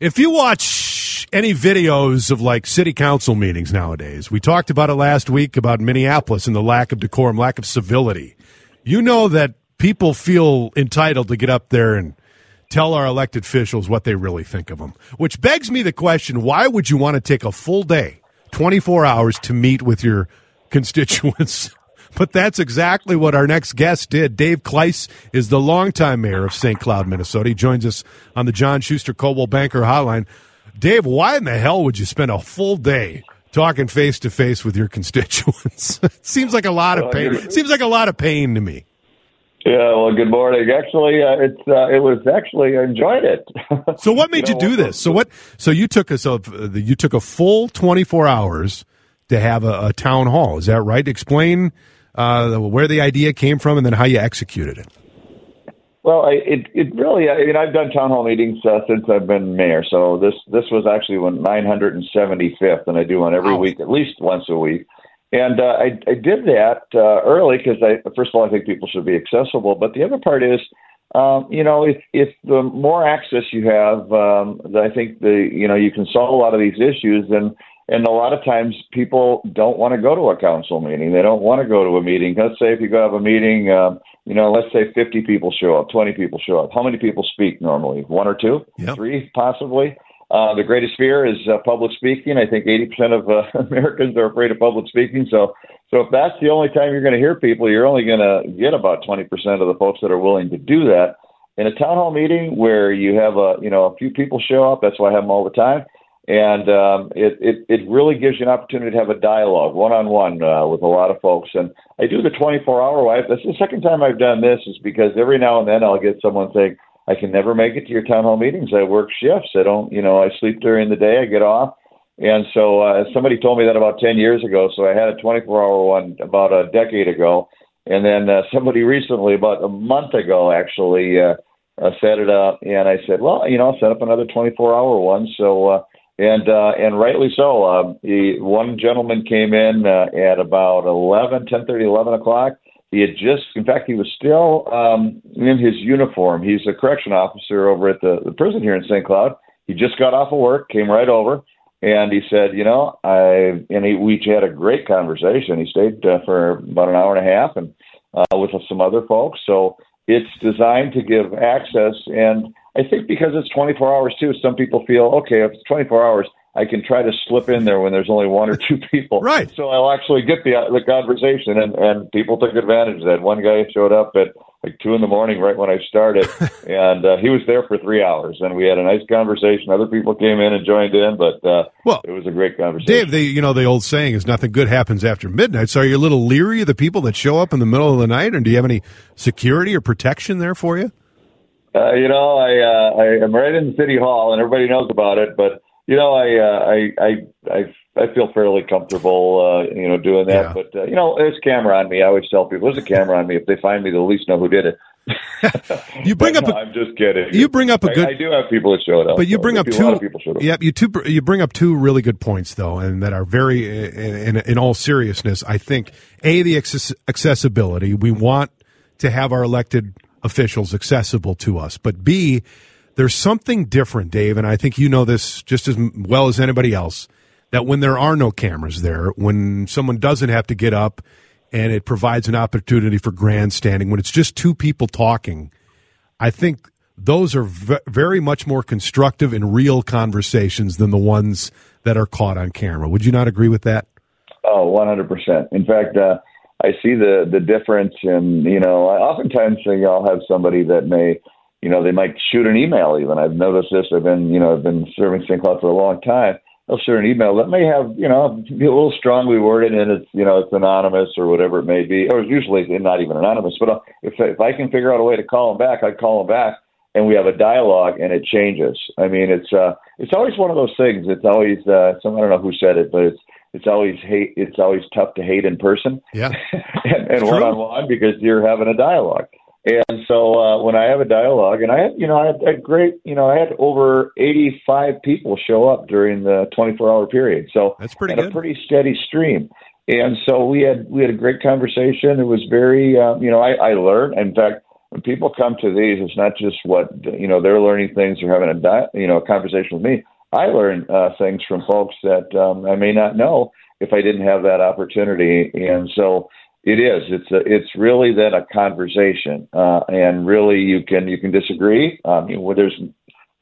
If you watch any videos of like city council meetings nowadays, we talked about it last week about Minneapolis and the lack of decorum, lack of civility. You know that people feel entitled to get up there and tell our elected officials what they really think of them. Which begs me the question why would you want to take a full day, 24 hours, to meet with your constituents? But that's exactly what our next guest did. Dave Kleis is the longtime mayor of St. Cloud, Minnesota. He joins us on the John Schuster Coldwell Banker Hotline. Dave, why in the hell would you spend a full day talking face to face with your constituents? seems like a lot of pain. Seems like a lot of pain to me. Yeah, well, good morning. Actually, uh, it's uh, it was actually I enjoyed it. so, what made you, know, you do this? So, what? So, you took us a you took a full twenty four hours to have a, a town hall. Is that right? Explain uh, where the idea came from, and then how you executed it. Well, I, it it really. I mean, I've done town hall meetings uh, since I've been mayor. So this this was actually one 975th, and I do one every wow. week, at least once a week. And uh, I I did that uh, early because I first of all I think people should be accessible, but the other part is. Um, you know, if if the more access you have, um, I think the you know you can solve a lot of these issues, and and a lot of times people don't want to go to a council meeting. They don't want to go to a meeting. Let's say if you go have a meeting, um, you know, let's say 50 people show up, 20 people show up. How many people speak normally? One or two? Yep. Three, possibly? Uh, the greatest fear is uh, public speaking. I think 80% of uh, Americans are afraid of public speaking. So, so if that's the only time you're going to hear people, you're only going to get about 20% of the folks that are willing to do that. In a town hall meeting where you have a, you know, a few people show up, that's why I have them all the time and um, it, it it really gives you an opportunity to have a dialogue one on one with a lot of folks. And I do the 24 hour wife. That's the second time I've done this, is because every now and then I'll get someone saying, "I can never make it to your town hall meetings. I work shifts. I don't, you know, I sleep during the day. I get off." And so uh, somebody told me that about 10 years ago. So I had a 24 hour one about a decade ago. And then uh, somebody recently, about a month ago, actually, uh, uh, set it up. And I said, well, you know, I'll set up another 24 hour one. So, uh, and uh, and rightly so. Um, he, one gentleman came in uh, at about eleven, ten thirty, eleven o'clock. He had just, in fact, he was still um, in his uniform. He's a correction officer over at the, the prison here in St. Cloud. He just got off of work, came right over, and he said, you know, I and he, we had a great conversation. He stayed uh, for about an hour and a half, and uh, with some other folks. So it's designed to give access and I think because it's 24 hours too, some people feel okay. If it's 24 hours, I can try to slip in there when there's only one or two people. Right. So I'll actually get the the conversation, and and people took advantage of that. One guy showed up at like two in the morning, right when I started, and uh, he was there for three hours, and we had a nice conversation. Other people came in and joined in, but uh, well, it was a great conversation. Dave, the you know the old saying is nothing good happens after midnight. So are you a little leery of the people that show up in the middle of the night, and do you have any security or protection there for you? Uh, you know, I uh, I am right in City Hall, and everybody knows about it. But you know, I uh, I I I I feel fairly comfortable, uh, you know, doing that. Yeah. But uh, you know, there's a camera on me. I always tell people there's a camera on me. If they find me, they'll at least know who did it. you bring up. No, a, I'm just kidding. You bring up a good. I, I do have people that showed up, but you bring so up two. people showed up. Yep, you two. You bring up two really good points though, and that are very, in, in, in all seriousness, I think a the access, accessibility. We want to have our elected officials accessible to us. But B, there's something different, Dave, and I think you know this just as well as anybody else, that when there are no cameras there, when someone doesn't have to get up and it provides an opportunity for grandstanding, when it's just two people talking, I think those are v- very much more constructive and real conversations than the ones that are caught on camera. Would you not agree with that? Oh, 100%. In fact, uh, I see the the difference in you know I oftentimes you know, I'll have somebody that may you know they might shoot an email even. I've noticed this. I've been you know I've been serving St. Cloud for a long time. They'll shoot an email that may have you know be a little strongly worded and it's you know it's anonymous or whatever it may be or usually not even anonymous but if if I can figure out a way to call them back I'd call them back and we have a dialogue and it changes. I mean, it's uh, it's always one of those things. It's always uh, some I don't know who said it, but it's it's always hate. It's always tough to hate in person. Yeah, and one on one because you're having a dialogue. And so uh, when I have a dialogue, and I had, you know, I had a great, you know, I had over 85 people show up during the 24 hour period. So that's pretty good. a pretty steady stream. And so we had we had a great conversation. It was very, um, you know, I, I learned. In fact, when people come to these, it's not just what you know they're learning things or having a di- you know a conversation with me. I learn uh, things from folks that um, I may not know if I didn't have that opportunity. And so it is. It's a, it's really then a conversation, uh, and really you can you can disagree. Um, you there's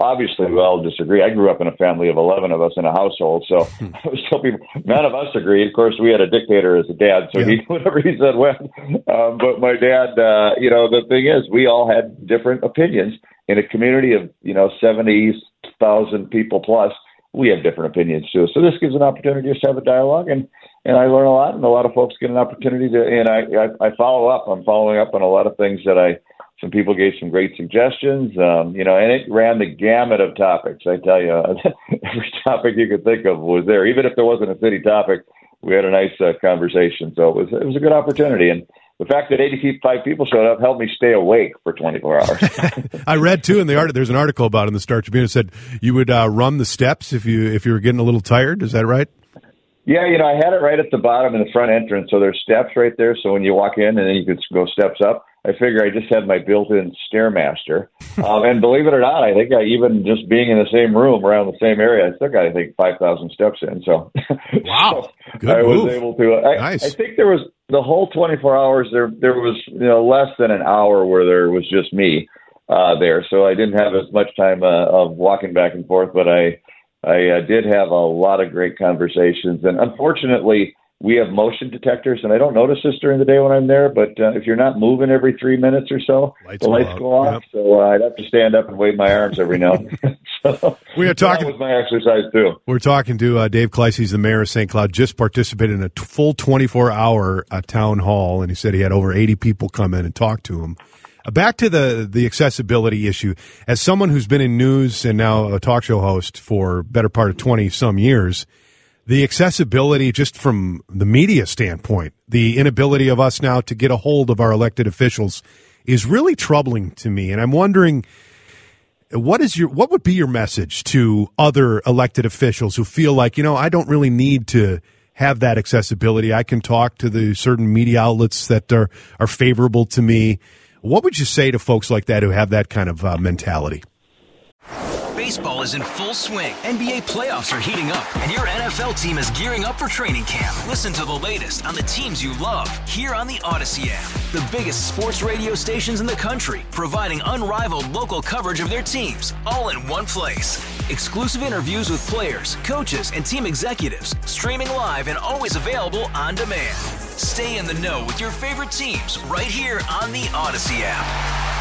obviously we all disagree. I grew up in a family of eleven of us in a household, so I was telling people none of us agreed. Of course, we had a dictator as a dad, so yeah. he whatever he said went. Um, but my dad, uh, you know, the thing is, we all had different opinions in a community of you know seventy thousand people plus. We have different opinions too. So this gives an opportunity to have a dialogue, and and I learn a lot, and a lot of folks get an opportunity to. And I I, I follow up. I'm following up on a lot of things that I some people gave some great suggestions, um, you know, and it ran the gamut of topics. I tell you, every topic you could think of was there. Even if there wasn't a city topic, we had a nice uh, conversation. So it was it was a good opportunity, and the fact that 85 people showed up helped me stay awake for 24 hours. I read too in the art. There's an article about it in the Star Tribune. It said you would uh, run the steps if you if you were getting a little tired. Is that right? Yeah, you know, I had it right at the bottom in the front entrance, so there's steps right there. So when you walk in, and then you could go steps up. I figure I just had my built-in stairmaster, um, and believe it or not, I think I even just being in the same room around the same area, I still got I think five thousand steps in. So wow, so I was able to. I, nice. I think there was the whole 24 hours. There there was you know less than an hour where there was just me uh, there, so I didn't have as much time uh, of walking back and forth, but I I uh, did have a lot of great conversations, and unfortunately we have motion detectors, and I don't notice this during the day when I'm there. But uh, if you're not moving every three minutes or so, lights the lights go, off. Yep. So uh, I'd have to stand up and wave my arms every now. so we are talking. That was my exercise too. We're talking to uh, Dave Kleis. He's the mayor of St. Cloud. Just participated in a t- full 24 hour uh, town hall, and he said he had over 80 people come in and talk to him. Back to the the accessibility issue. As someone who's been in news and now a talk show host for better part of 20 some years the accessibility just from the media standpoint, the inability of us now to get a hold of our elected officials is really troubling to me. And I'm wondering what is your what would be your message to other elected officials who feel like, you know, I don't really need to have that accessibility. I can talk to the certain media outlets that are are favorable to me. What would you say to folks like that who have that kind of uh, mentality? Baseball is in full swing. NBA playoffs are heating up, and your NFL team is gearing up for training camp. Listen to the latest on the teams you love here on the Audacy app. The biggest sports radio stations in the country, providing unrivaled local coverage of their teams, all in one place. Exclusive interviews with players, coaches, and team executives, streaming live and always available on demand. Stay in the know with your favorite teams right here on the Audacy app.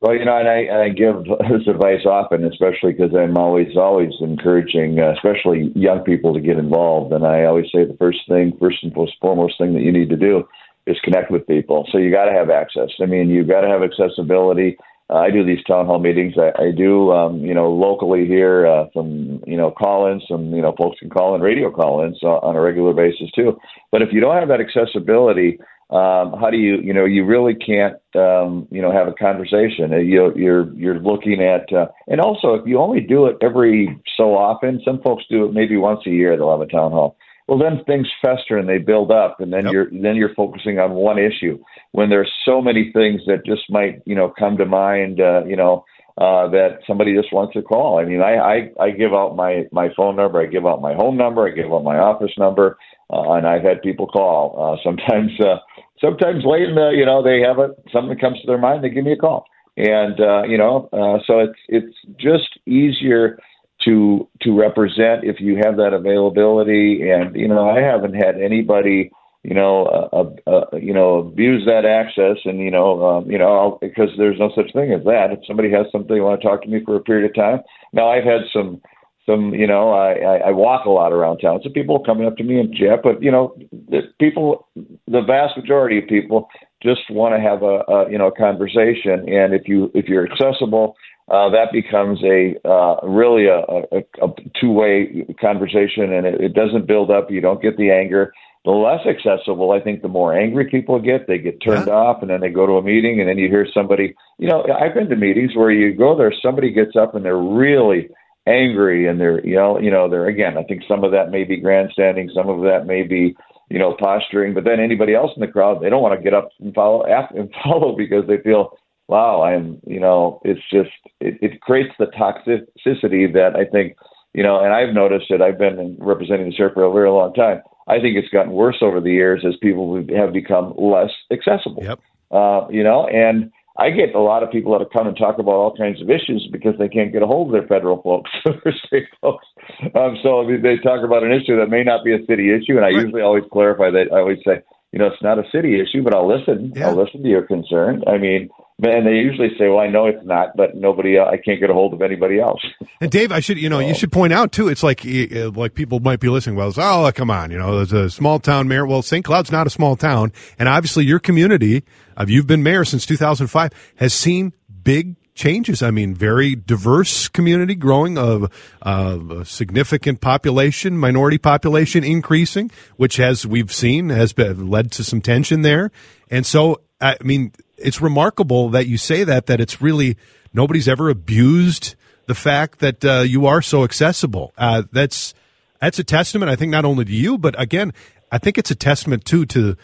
Well, you know, and I, I give this advice often, especially because I'm always, always encouraging, uh, especially young people to get involved. And I always say the first thing, first and foremost thing that you need to do is connect with people. So you got to have access. I mean, you got to have accessibility. Uh, I do these town hall meetings. I, I do, um, you know, locally here, uh, some, you know, call-ins, some, you know, folks can call in radio call-ins uh, on a regular basis too. But if you don't have that accessibility, um, how do you, you know, you really can't, um, you know, have a conversation. Uh, you, you're you're looking at, uh, and also if you only do it every so often, some folks do it maybe once a year. They'll have a town hall. Well, then things fester and they build up, and then yep. you're then you're focusing on one issue. When there's so many things that just might, you know, come to mind, uh, you know, uh, that somebody just wants to call. I mean, I, I I give out my my phone number, I give out my home number, I give out my office number, uh, and I've had people call. Uh, sometimes. Uh, sometimes late in the, you know, they have a something comes to their mind, they give me a call, and uh, you know, uh, so it's it's just easier to to represent if you have that availability. And you know, I haven't had anybody, you know, uh, uh, you know, abuse that access, and you know, um, you know, I'll, because there's no such thing as that. If somebody has something they want to talk to me for a period of time, now I've had some some, you know, I, I, I walk a lot around town. So people are coming up to me and Jeff, but you know, the people, the vast majority of people just want to have a, a you know a conversation. And if you if you're accessible, uh, that becomes a uh, really a, a, a two way conversation, and it, it doesn't build up. You don't get the anger. The less accessible, I think, the more angry people get. They get turned Yeah. off, and then they go to a meeting, and then you hear somebody. You know, I've been to meetings where you go there, somebody gets up, and they're really angry, and they're you know, you know, they're again. I think some of that may be grandstanding, some of that may be you know posturing, but then anybody else in the crowd, they don't want to get up and follow and follow because they feel wow, I'm, you know, it's just, it, it creates the toxicity that I think, you know, and I've noticed it. I've been representing the sheriff for a very long time. I think it's gotten worse over the years as people have become less accessible. Yep. Uh, you know, and I get a lot of people that come and talk about all kinds of issues because they can't get a hold of their federal folks or state folks. Um, so they talk about an issue that may not be a city issue, and I Right. usually always clarify that. I always say, you know, it's not a city issue, but I'll listen. Yeah. I'll listen to your concern. I mean, and they usually say, "Well, I know it's not, but nobody, I can't get a hold of anybody else." And Dave, I should you know you should point out too. It's like uh, like people might be listening. Well, it's, oh come on, you know, there's a small town mayor. Well, St. Cloud's not a small town, and obviously your community, uh, you've been mayor since 2005, has seen big changes. I mean, very diverse community growing of uh, a significant population, minority population increasing, which has we've seen has been, led to some tension there. And so, I mean, it's remarkable that you say that that it's really nobody's ever abused the fact that uh, you are so accessible. Uh, that's that's a testament, I think, not only to you, but again, I think it's a testament too to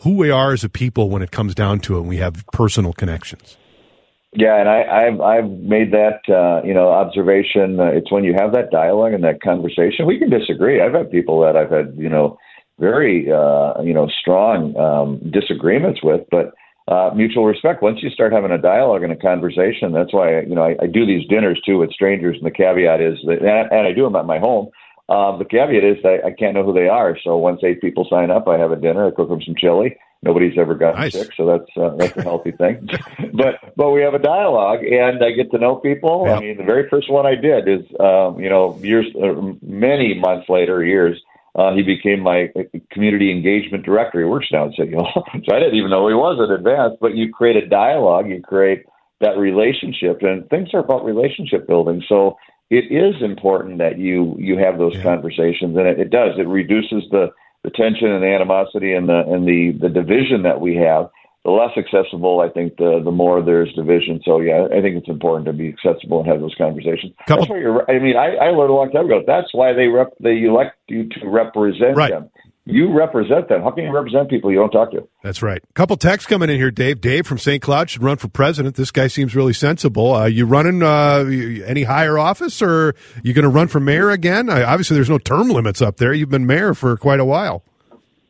who we are as a people when it comes down to it. and We have personal connections. Yeah, and I, I've I've made that uh, you know observation. Uh, it's when you have that dialogue and that conversation. We can disagree. I've had people that I've had you know very uh, you know strong um, disagreements with, but uh, mutual respect. Once you start having a dialogue and a conversation, that's why you know I, I do these dinners too with strangers. And the caveat is that, and, and I do them at my home. Uh, the caveat is I, I can't know who they are. So once eight people sign up, I have a dinner. I cook them some chili. Nobody's ever gotten Nice. sick, so that's uh, that's a healthy thing. but but we have a dialogue, and I get to know people. Yeah. I mean, the very first one I did is um, you know years, uh, many months later, years. Uh, he became my uh, community engagement director. He works now at City Hall, so I didn't even know he was in advance. But you create a dialogue, you create that relationship, and things are about relationship building. So it is important that you you have those Yeah. conversations, and it, it does. It reduces the the tension and the animosity and the and the the division that we have. The less accessible, I think, the the more there's division. So yeah, I think it's important to be accessible and have those conversations. Couple- That's why you're. I mean, I, I learned a long time ago. That's why they rep they elect you to represent Right. them. You represent them. How can you represent people you don't talk to? That's right. Couple texts coming in here, Dave. Dave from St. Cloud should run for president. This guy seems really sensible. Uh, you running uh, any higher office, or you going to run for mayor again? I, obviously, there's no term limits up there. You've been mayor for quite a while.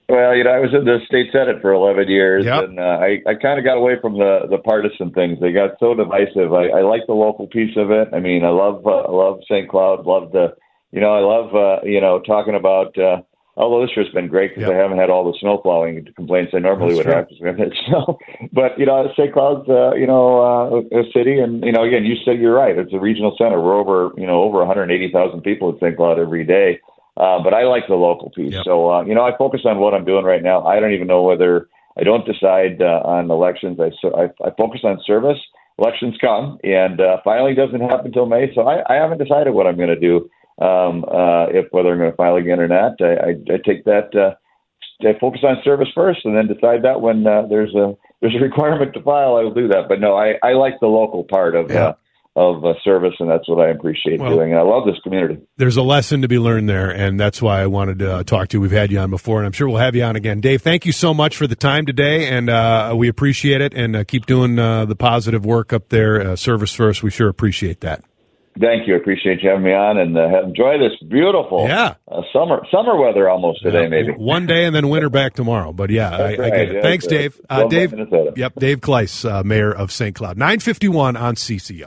Well, you know, I was in the state senate for 11 years, Yep. and uh, I, I kind of got away from the the partisan things. They got so divisive. I, I like the local piece of it. I mean, I love uh, I love St. Cloud. Love the, you know, I love uh, you know talking about. Uh, although this year's been great because Yep. I haven't had all the snow plowing complaints I normally That's would have because we haven't had snow. But you know, St. Cloud's uh, you know uh, a city, and you know, again, you said you're right. It's a regional center. We're over you know over 180,000 people at St. Cloud every day. Uh, but I like the local piece. Yep. So, uh, you know, I focus on what I'm doing right now. I don't even know whether I don't decide uh, on elections. I, so I, I focus on service. Elections come, and uh, filing doesn't happen until May. So I, I haven't decided what I'm going to do, um, uh, if whether I'm going to file again or not. I, I, I take that. Uh, I focus on service first, and then decide that when uh, there's a there's a requirement to file, I will do that. But no, I, I like the local part of Yeah. uh, of uh, service, and that's what I appreciate Well- doing. And I love this community. There's a lesson to be learned there, and that's why I wanted to uh, talk to you. We've had you on before, and I'm sure we'll have you on again. Dave, thank you so much for the time today, and uh, we appreciate it. And uh, keep doing uh, the positive work up there. Uh, service first, we sure appreciate that. Thank you. I appreciate you having me on and uh, enjoy this beautiful Yeah. summer summer weather almost today, Uh, maybe. one day and then winter back tomorrow. But yeah, I, That's I get it. Yeah, Thanks. Dave. Uh, Dave. Minnesota. Yep, Dave Kleis, uh, mayor of St. Cloud. Nine fifty one on CCO.